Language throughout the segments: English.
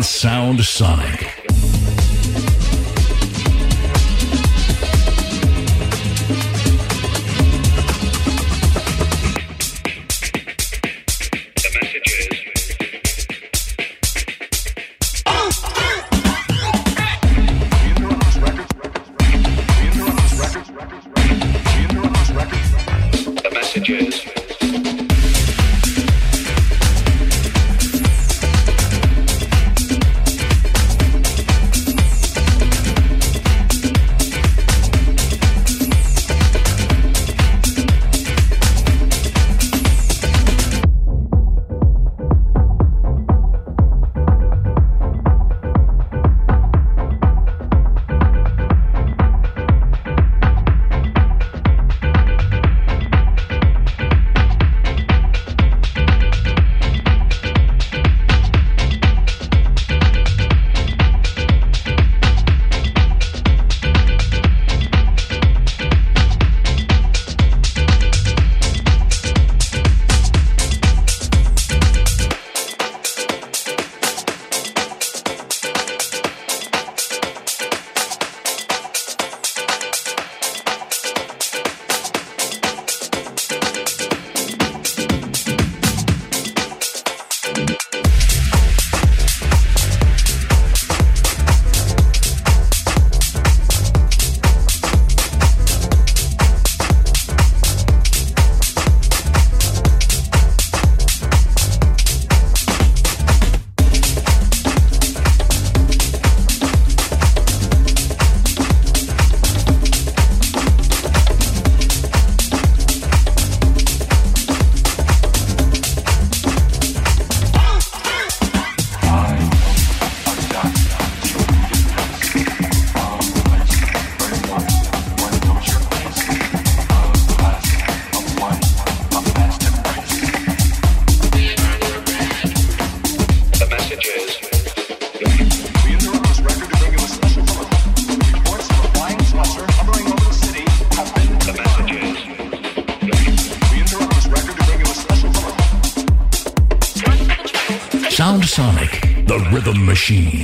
Sound Sonic. Machine.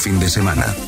Fin de semana.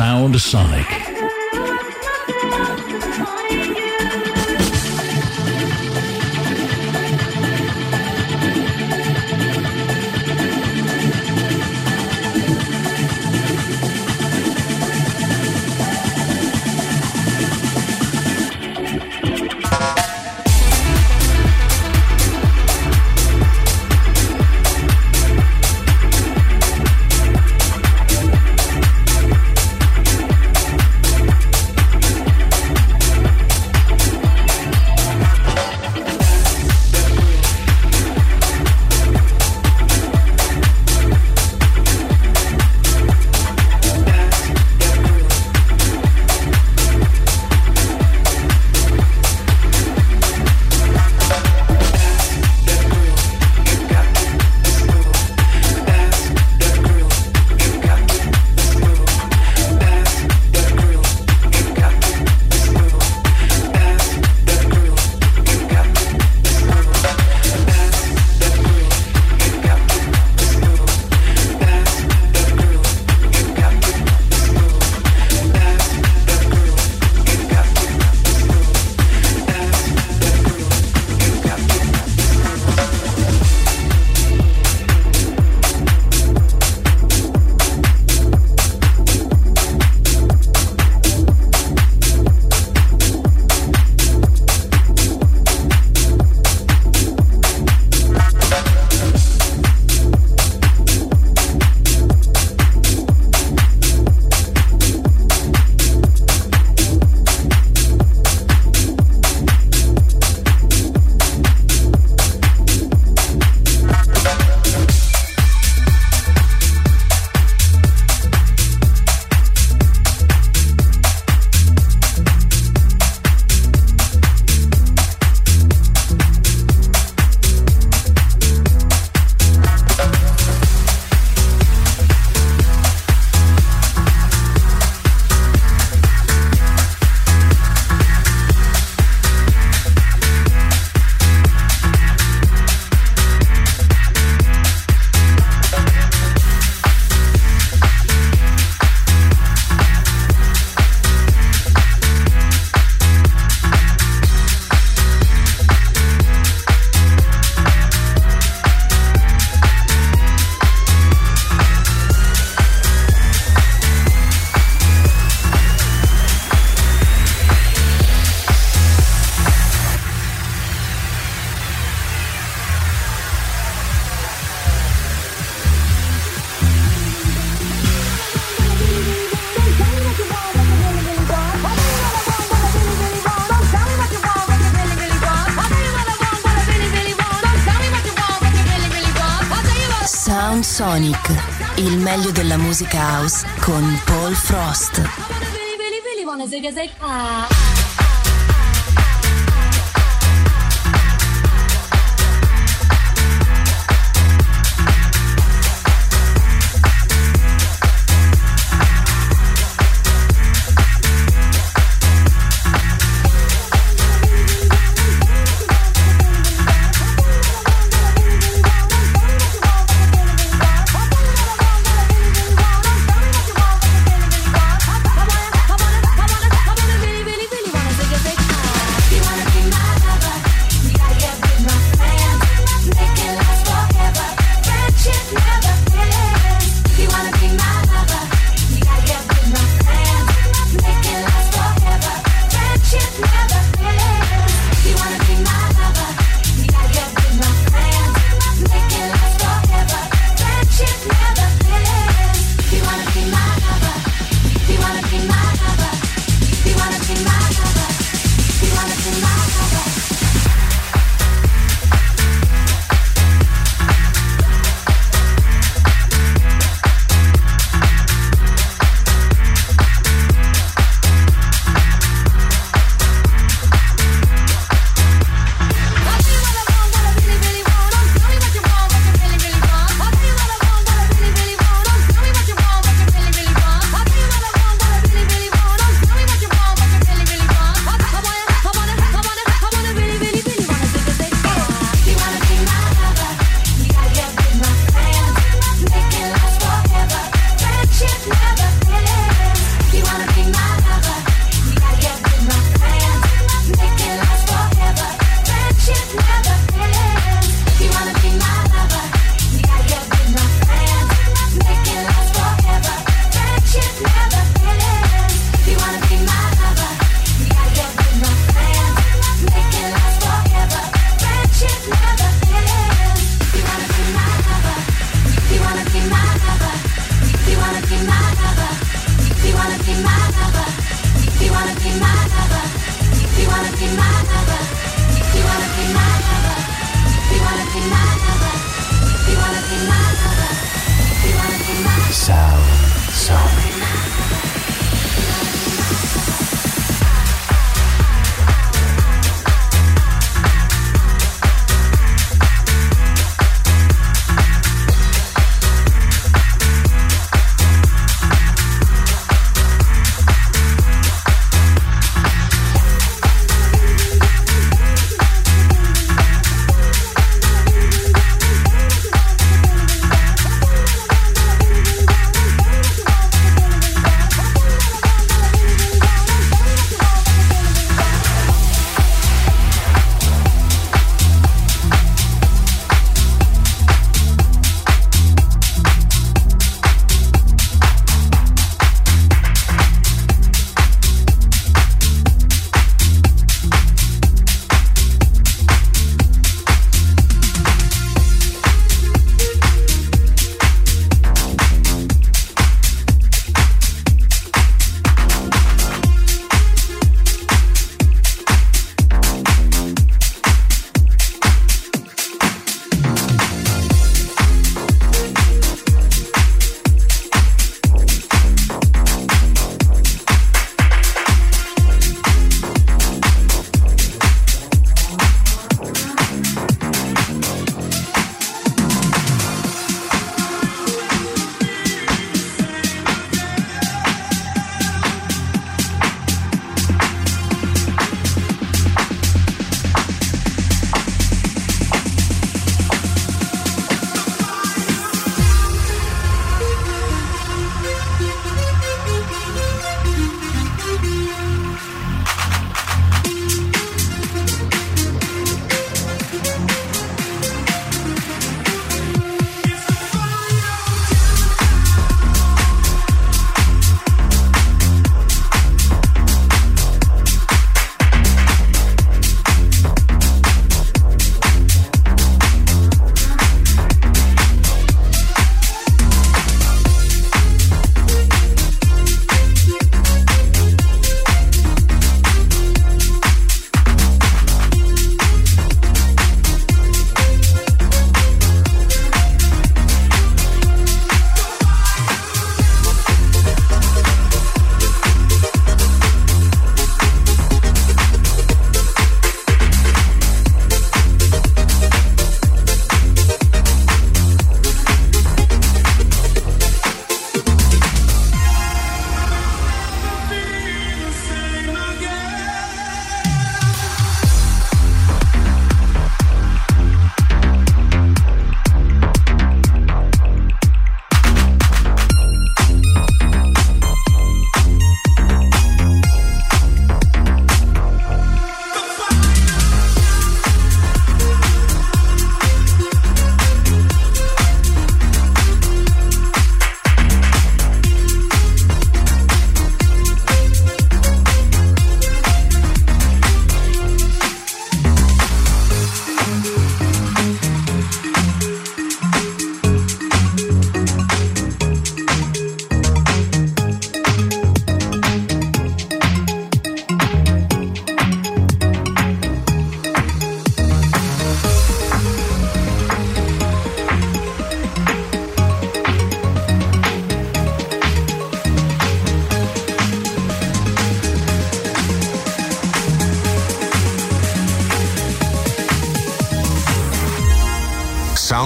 Music